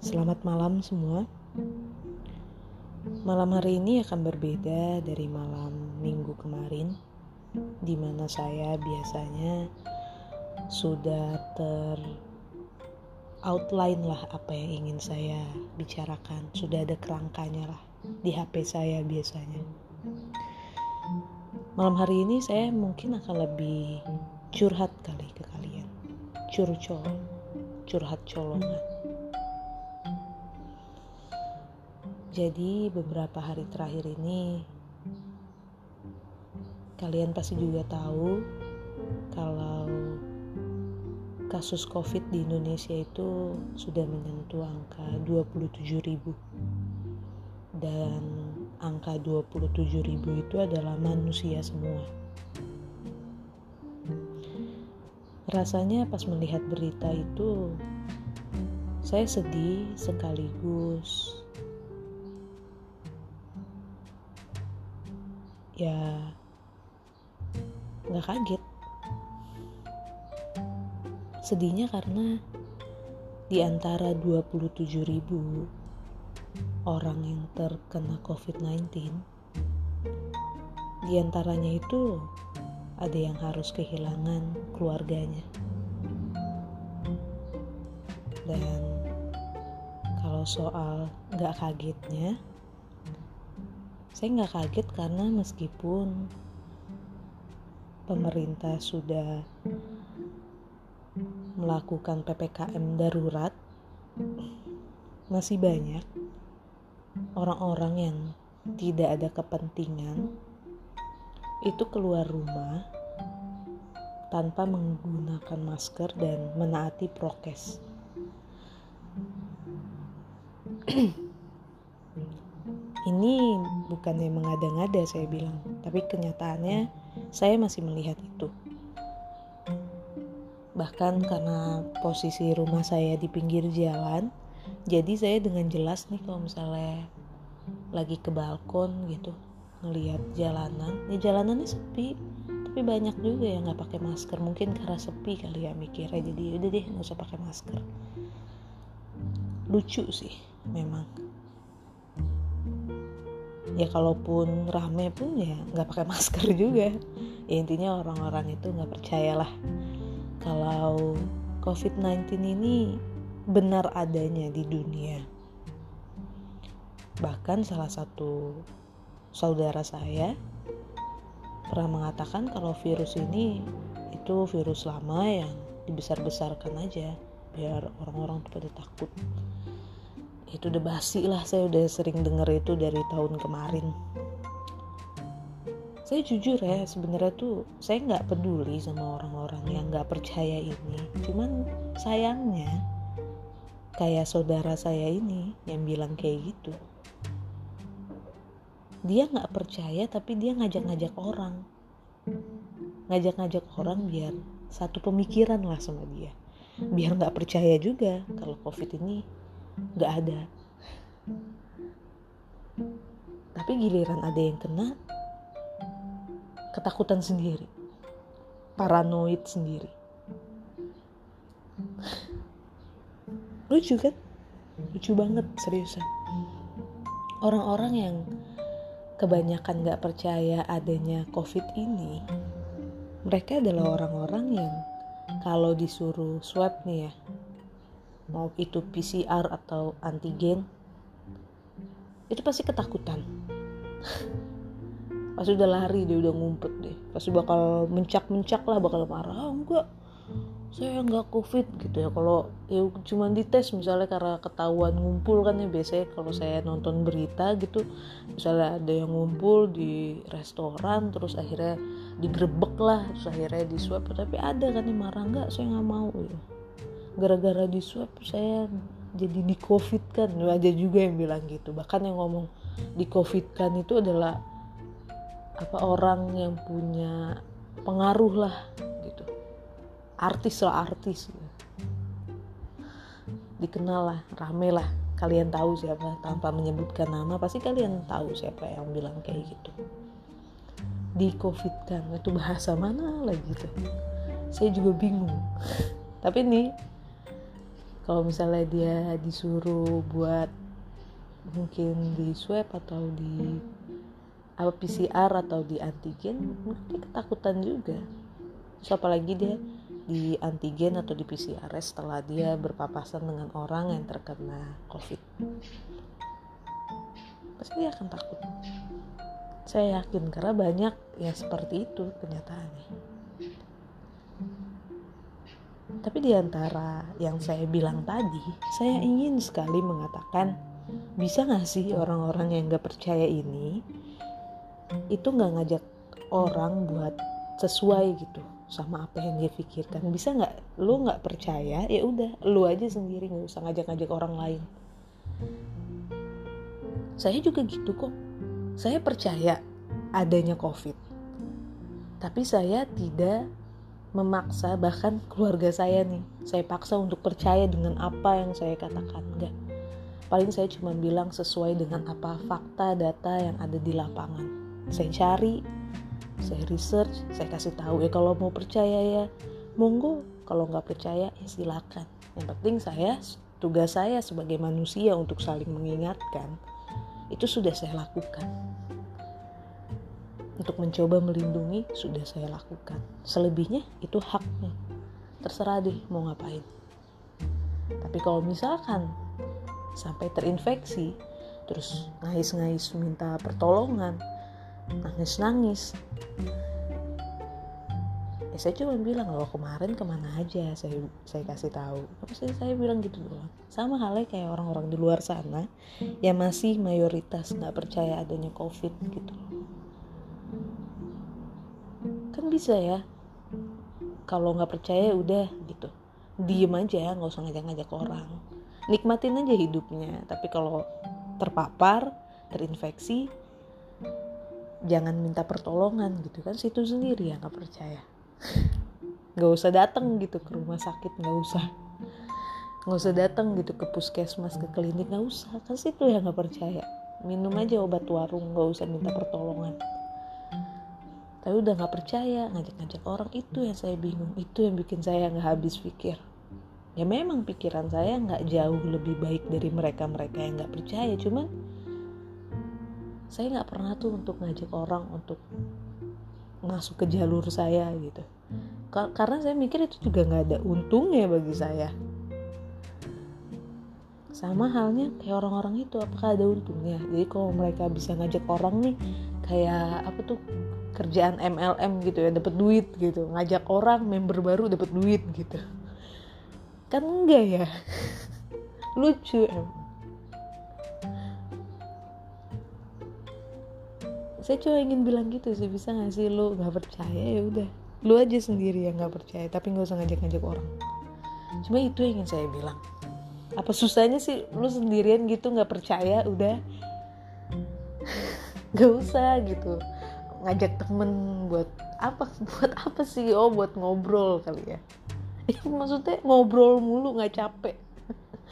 Selamat malam semua. Malam hari ini akan berbeda dari malam minggu kemarin, di mana saya biasanya sudah ter outline lah apa yang ingin saya bicarakan. Sudah ada kerangkanya lah di HP saya biasanya. Malam hari ini saya mungkin akan lebih curhat kali ke kalian. Curcol, curhat colongan. Jadi beberapa hari terakhir ini kalian pasti juga tahu kalau kasus Covid di Indonesia itu sudah menyentuh angka 27 ribu dan angka 27 ribu itu adalah manusia semua. Rasanya pas melihat berita itu saya sedih sekaligus ya nggak kaget. Sedihnya karena di antara 27 ribu orang yang terkena COVID-19 di antaranya itu ada yang harus kehilangan keluarganya. Dan kalau soal nggak kagetnya saya nggak kaget karena meskipun pemerintah sudah melakukan PPKM darurat, masih banyak orang-orang yang tidak ada kepentingan itu keluar rumah tanpa menggunakan masker dan menaati prokes. ini bukannya mengada-ngada saya bilang, tapi kenyataannya saya masih melihat itu. Bahkan karena posisi rumah saya di pinggir jalan, jadi saya dengan jelas nih kalau misalnya lagi ke balkon gitu ngelihat jalanan, ya jalanannya sepi, tapi banyak juga yang nggak pakai masker. Mungkin karena sepi kali ya mikirnya, jadi udah deh nggak usah pakai masker. Lucu sih memang ya kalaupun rame pun ya nggak pakai masker juga. Ya, intinya orang-orang itu nggak percayalah kalau COVID-19 ini benar adanya di dunia. Bahkan salah satu saudara saya pernah mengatakan kalau virus ini itu virus lama yang dibesar-besarkan aja biar orang-orang pada takut itu udah basi lah saya udah sering denger itu dari tahun kemarin. Saya jujur ya sebenarnya tuh saya nggak peduli sama orang-orang yang nggak percaya ini. Cuman sayangnya kayak saudara saya ini yang bilang kayak gitu. Dia nggak percaya tapi dia ngajak-ngajak orang. Ngajak-ngajak orang biar satu pemikiran lah sama dia. Biar nggak percaya juga kalau covid ini nggak ada. Tapi giliran ada yang kena ketakutan sendiri. Paranoid sendiri. Lucu kan? Lucu banget seriusan. Orang-orang yang kebanyakan gak percaya adanya covid ini mereka adalah orang-orang yang kalau disuruh swab nih ya mau itu PCR atau antigen itu pasti ketakutan. Pasti udah lari dia udah ngumpet deh. Pasti bakal mencak-mencak lah bakal marah oh, enggak. Saya nggak covid gitu ya. Kalau ya cuma dites misalnya karena ketahuan ngumpul kan ya biasanya kalau saya nonton berita gitu misalnya ada yang ngumpul di restoran terus akhirnya digrebek lah terus akhirnya di swab tapi ada kan yang marah nggak saya nggak mau ya gara-gara di swab saya jadi di covid kan ada juga yang bilang gitu. Bahkan yang ngomong di covid kan itu adalah apa orang yang punya pengaruh lah gitu. Artis lah artis. Dikenal lah rame lah. Kalian tahu siapa tanpa menyebutkan nama pasti kalian tahu siapa yang bilang kayak gitu. Di covid kan itu bahasa mana lagi tuh? Saya juga bingung. Tapi nih kalau misalnya dia disuruh buat mungkin di swab atau di apa PCR atau di antigen mungkin dia ketakutan juga. Terus apalagi dia di antigen atau di PCR setelah dia berpapasan dengan orang yang terkena COVID. Pasti dia akan takut. Saya yakin karena banyak ya seperti itu kenyataannya tapi di antara yang saya bilang tadi saya ingin sekali mengatakan bisa gak sih orang-orang yang gak percaya ini itu gak ngajak orang buat sesuai gitu sama apa yang dia pikirkan? Bisa nggak? Lu nggak percaya ya udah lu aja sendiri nggak usah ngajak-ngajak orang lain. Saya juga gitu kok. Saya percaya adanya covid tapi saya tidak memaksa bahkan keluarga saya nih. Saya paksa untuk percaya dengan apa yang saya katakan. Enggak paling saya cuma bilang sesuai dengan apa fakta data yang ada di lapangan. Saya cari saya research saya kasih tahu. Ya kalau mau percaya ya monggo. Kalau nggak percaya ya silakan. Yang penting saya tugas saya sebagai manusia untuk saling mengingatkan itu sudah saya lakukan untuk mencoba melindungi sudah saya lakukan. Selebihnya itu haknya. Terserah deh mau ngapain. Tapi kalau misalkan sampai terinfeksi terus ngais-ngais minta pertolongan nangis-nangis. Ya saya cuma bilang loh kemarin ke mana aja? Saya saya kasih tahu. Apa sih saya bilang gitu doang sama halnya kayak orang-orang di luar sana yang masih mayoritas nggak percaya adanya covid gitu kan bisa ya. Kalau nggak percaya udah gitu. Diem aja nggak usah ngajak-ngajak orang. Nikmatin aja hidupnya. Tapi kalau terpapar terinfeksi jangan minta pertolongan gitu kan. Situ sendiri ya nggak percaya. Nggak usah datang gitu ke rumah sakit nggak usah. Nggak usah datang gitu ke puskesmas ke klinik nggak usah. Kan situ ya nggak percaya. Minum aja obat warung nggak usah minta pertolongan tapi udah nggak percaya ngajak-ngajak orang itu yang saya bingung itu yang bikin saya nggak habis pikir. Ya memang pikiran saya nggak jauh lebih baik dari mereka-mereka yang nggak percaya cuman saya nggak pernah tuh untuk ngajak orang untuk masuk ke jalur saya gitu. Karena saya mikir itu juga nggak ada untungnya bagi saya. Sama halnya kayak orang-orang itu apakah ada untungnya? Jadi kalau mereka bisa ngajak orang nih kayak apa tuh kerjaan MLM gitu ya dapat duit gitu. Ngajak orang member baru dapat duit gitu. Kan enggak ya? Lucu em saya cuma ingin bilang gitu sih bisa gak sih lu nggak percaya? Ya udah. Lu aja sendiri yang nggak percaya tapi nggak usah ngajak-ngajak orang. Cuma itu yang ingin saya bilang. Apa susahnya sih lu sendirian gitu nggak percaya? Udah. Nggak usah gitu ngajak temen buat apa? Buat apa sih? Oh buat ngobrol kali ya. Ya maksudnya ngobrol mulu nggak capek.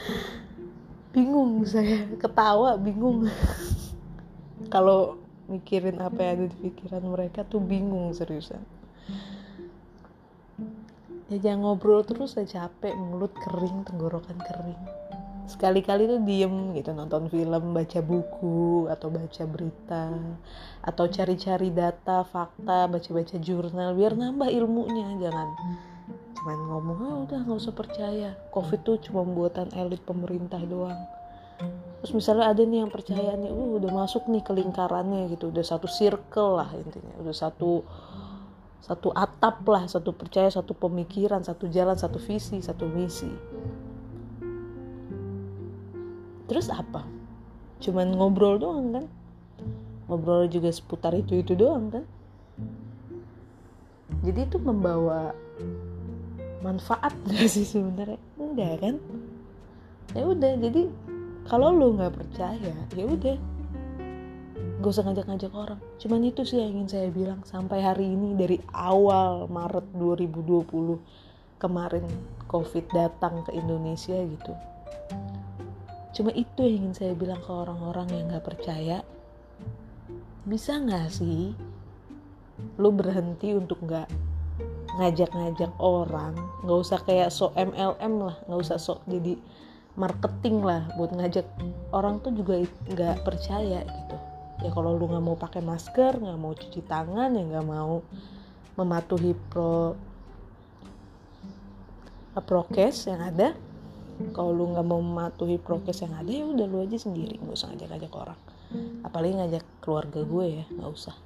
Bingung saya ketawa bingung. Kalau mikirin apa yang ada di pikiran mereka tuh bingung seriusan. Ya jangan ngobrol terus saya capek mulut kering tenggorokan kering sekali-kali tuh diem gitu nonton film baca buku atau baca berita atau cari-cari data fakta baca-baca jurnal biar nambah ilmunya jangan cuman ngomong ah udah nggak usah percaya. Covid tuh cuma buatan elit pemerintah doang. Terus misalnya ada nih yang percaya nih uh, udah masuk nih ke lingkarannya gitu. Udah satu circle lah intinya. Udah satu satu atap lah satu percaya satu pemikiran satu jalan satu visi satu misi terus apa? Cuman ngobrol doang kan? Ngobrol juga seputar itu itu doang kan? Jadi itu membawa manfaat gak sih sebenarnya? Enggak kan? Ya udah jadi kalau lu nggak percaya ya udah. Gak usah ngajak-ngajak orang. Cuman itu sih yang ingin saya bilang sampai hari ini dari awal Maret 2020 kemarin covid datang ke Indonesia gitu cuma itu yang ingin saya bilang ke orang-orang yang nggak percaya. Bisa nggak sih lu berhenti untuk nggak ngajak-ngajak orang? Nggak usah kayak so MLM lah nggak usah sok jadi marketing lah buat ngajak. Orang tuh juga nggak percaya gitu. Ya kalau lu nggak mau pakai masker nggak mau cuci tangan ya nggak mau mematuhi pro prokes yang ada kalau lu nggak mau mematuhi prokes yang ada ya udah lu aja sendiri. Nggak usah ngajak-ngajak orang. Apalagi ngajak keluarga gue ya nggak usah.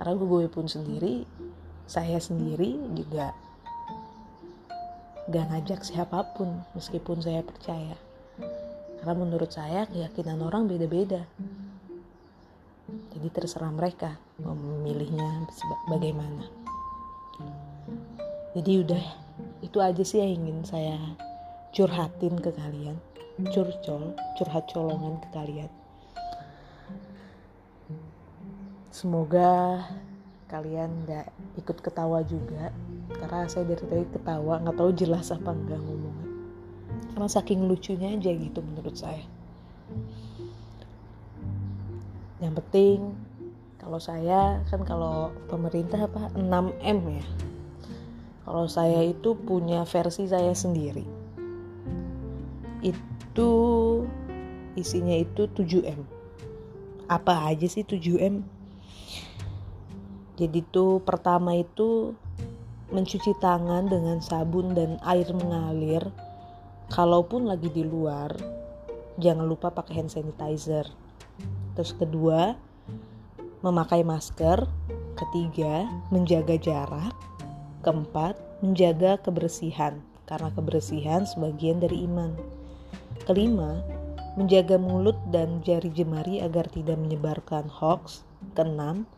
Karena gue pun sendiri saya sendiri juga gak ngajak siapa pun meskipun saya percaya. Karena menurut saya keyakinan orang beda-beda. Jadi terserah mereka memilihnya bagaimana. Jadi udah itu aja sih yang ingin saya curhatin ke kalian. Curcol curhat colongan ke kalian. Semoga kalian nggak ikut ketawa juga. Karena saya dari tadi ketawa nggak tahu jelas apa enggak ngomongnya. Karena saking lucunya aja gitu menurut saya. Yang penting kalau saya kan kalau pemerintah apa? 6M ya. Kalau saya itu punya versi saya sendiri itu isinya itu 7M apa aja sih 7M jadi tuh pertama itu mencuci tangan dengan sabun dan air mengalir. Kalaupun lagi di luar, jangan lupa pakai hand sanitizer. Terus kedua, memakai masker. Ketiga, menjaga jarak. Keempat, menjaga kebersihan karena kebersihan sebagian dari iman. Kelima, menjaga mulut dan jari jemari agar tidak menyebarkan hoax. Keenam,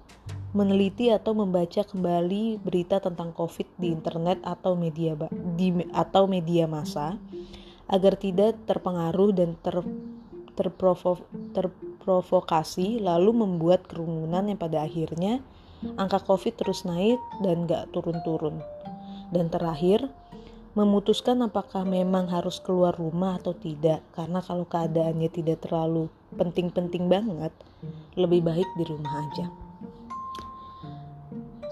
meneliti atau membaca kembali berita tentang COVID di internet atau media di, atau media massa agar tidak terpengaruh dan ter, terprovo, terprovokasi lalu membuat kerumunan yang pada akhirnya angka COVID terus naik dan gak turun-turun. Dan terakhir, memutuskan apakah memang harus keluar rumah atau tidak karena kalau keadaannya tidak terlalu penting-penting banget, lebih baik di rumah aja.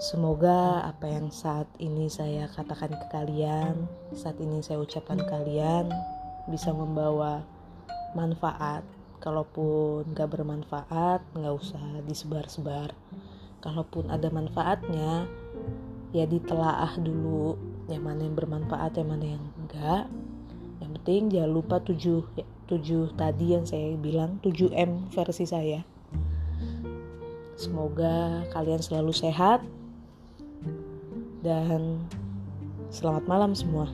Semoga apa yang saat ini saya katakan ke kalian, saat ini saya ucapkan kalian bisa membawa manfaat. Kalaupun gak bermanfaat, gak usah disebar-sebar. Kalaupun ada manfaatnya, ya ditelaah dulu yang mana yang bermanfaat, yang mana yang enggak. Yang penting jangan lupa 7, 7 tadi yang saya bilang, 7M versi saya. Semoga kalian selalu sehat, dan selamat malam semua.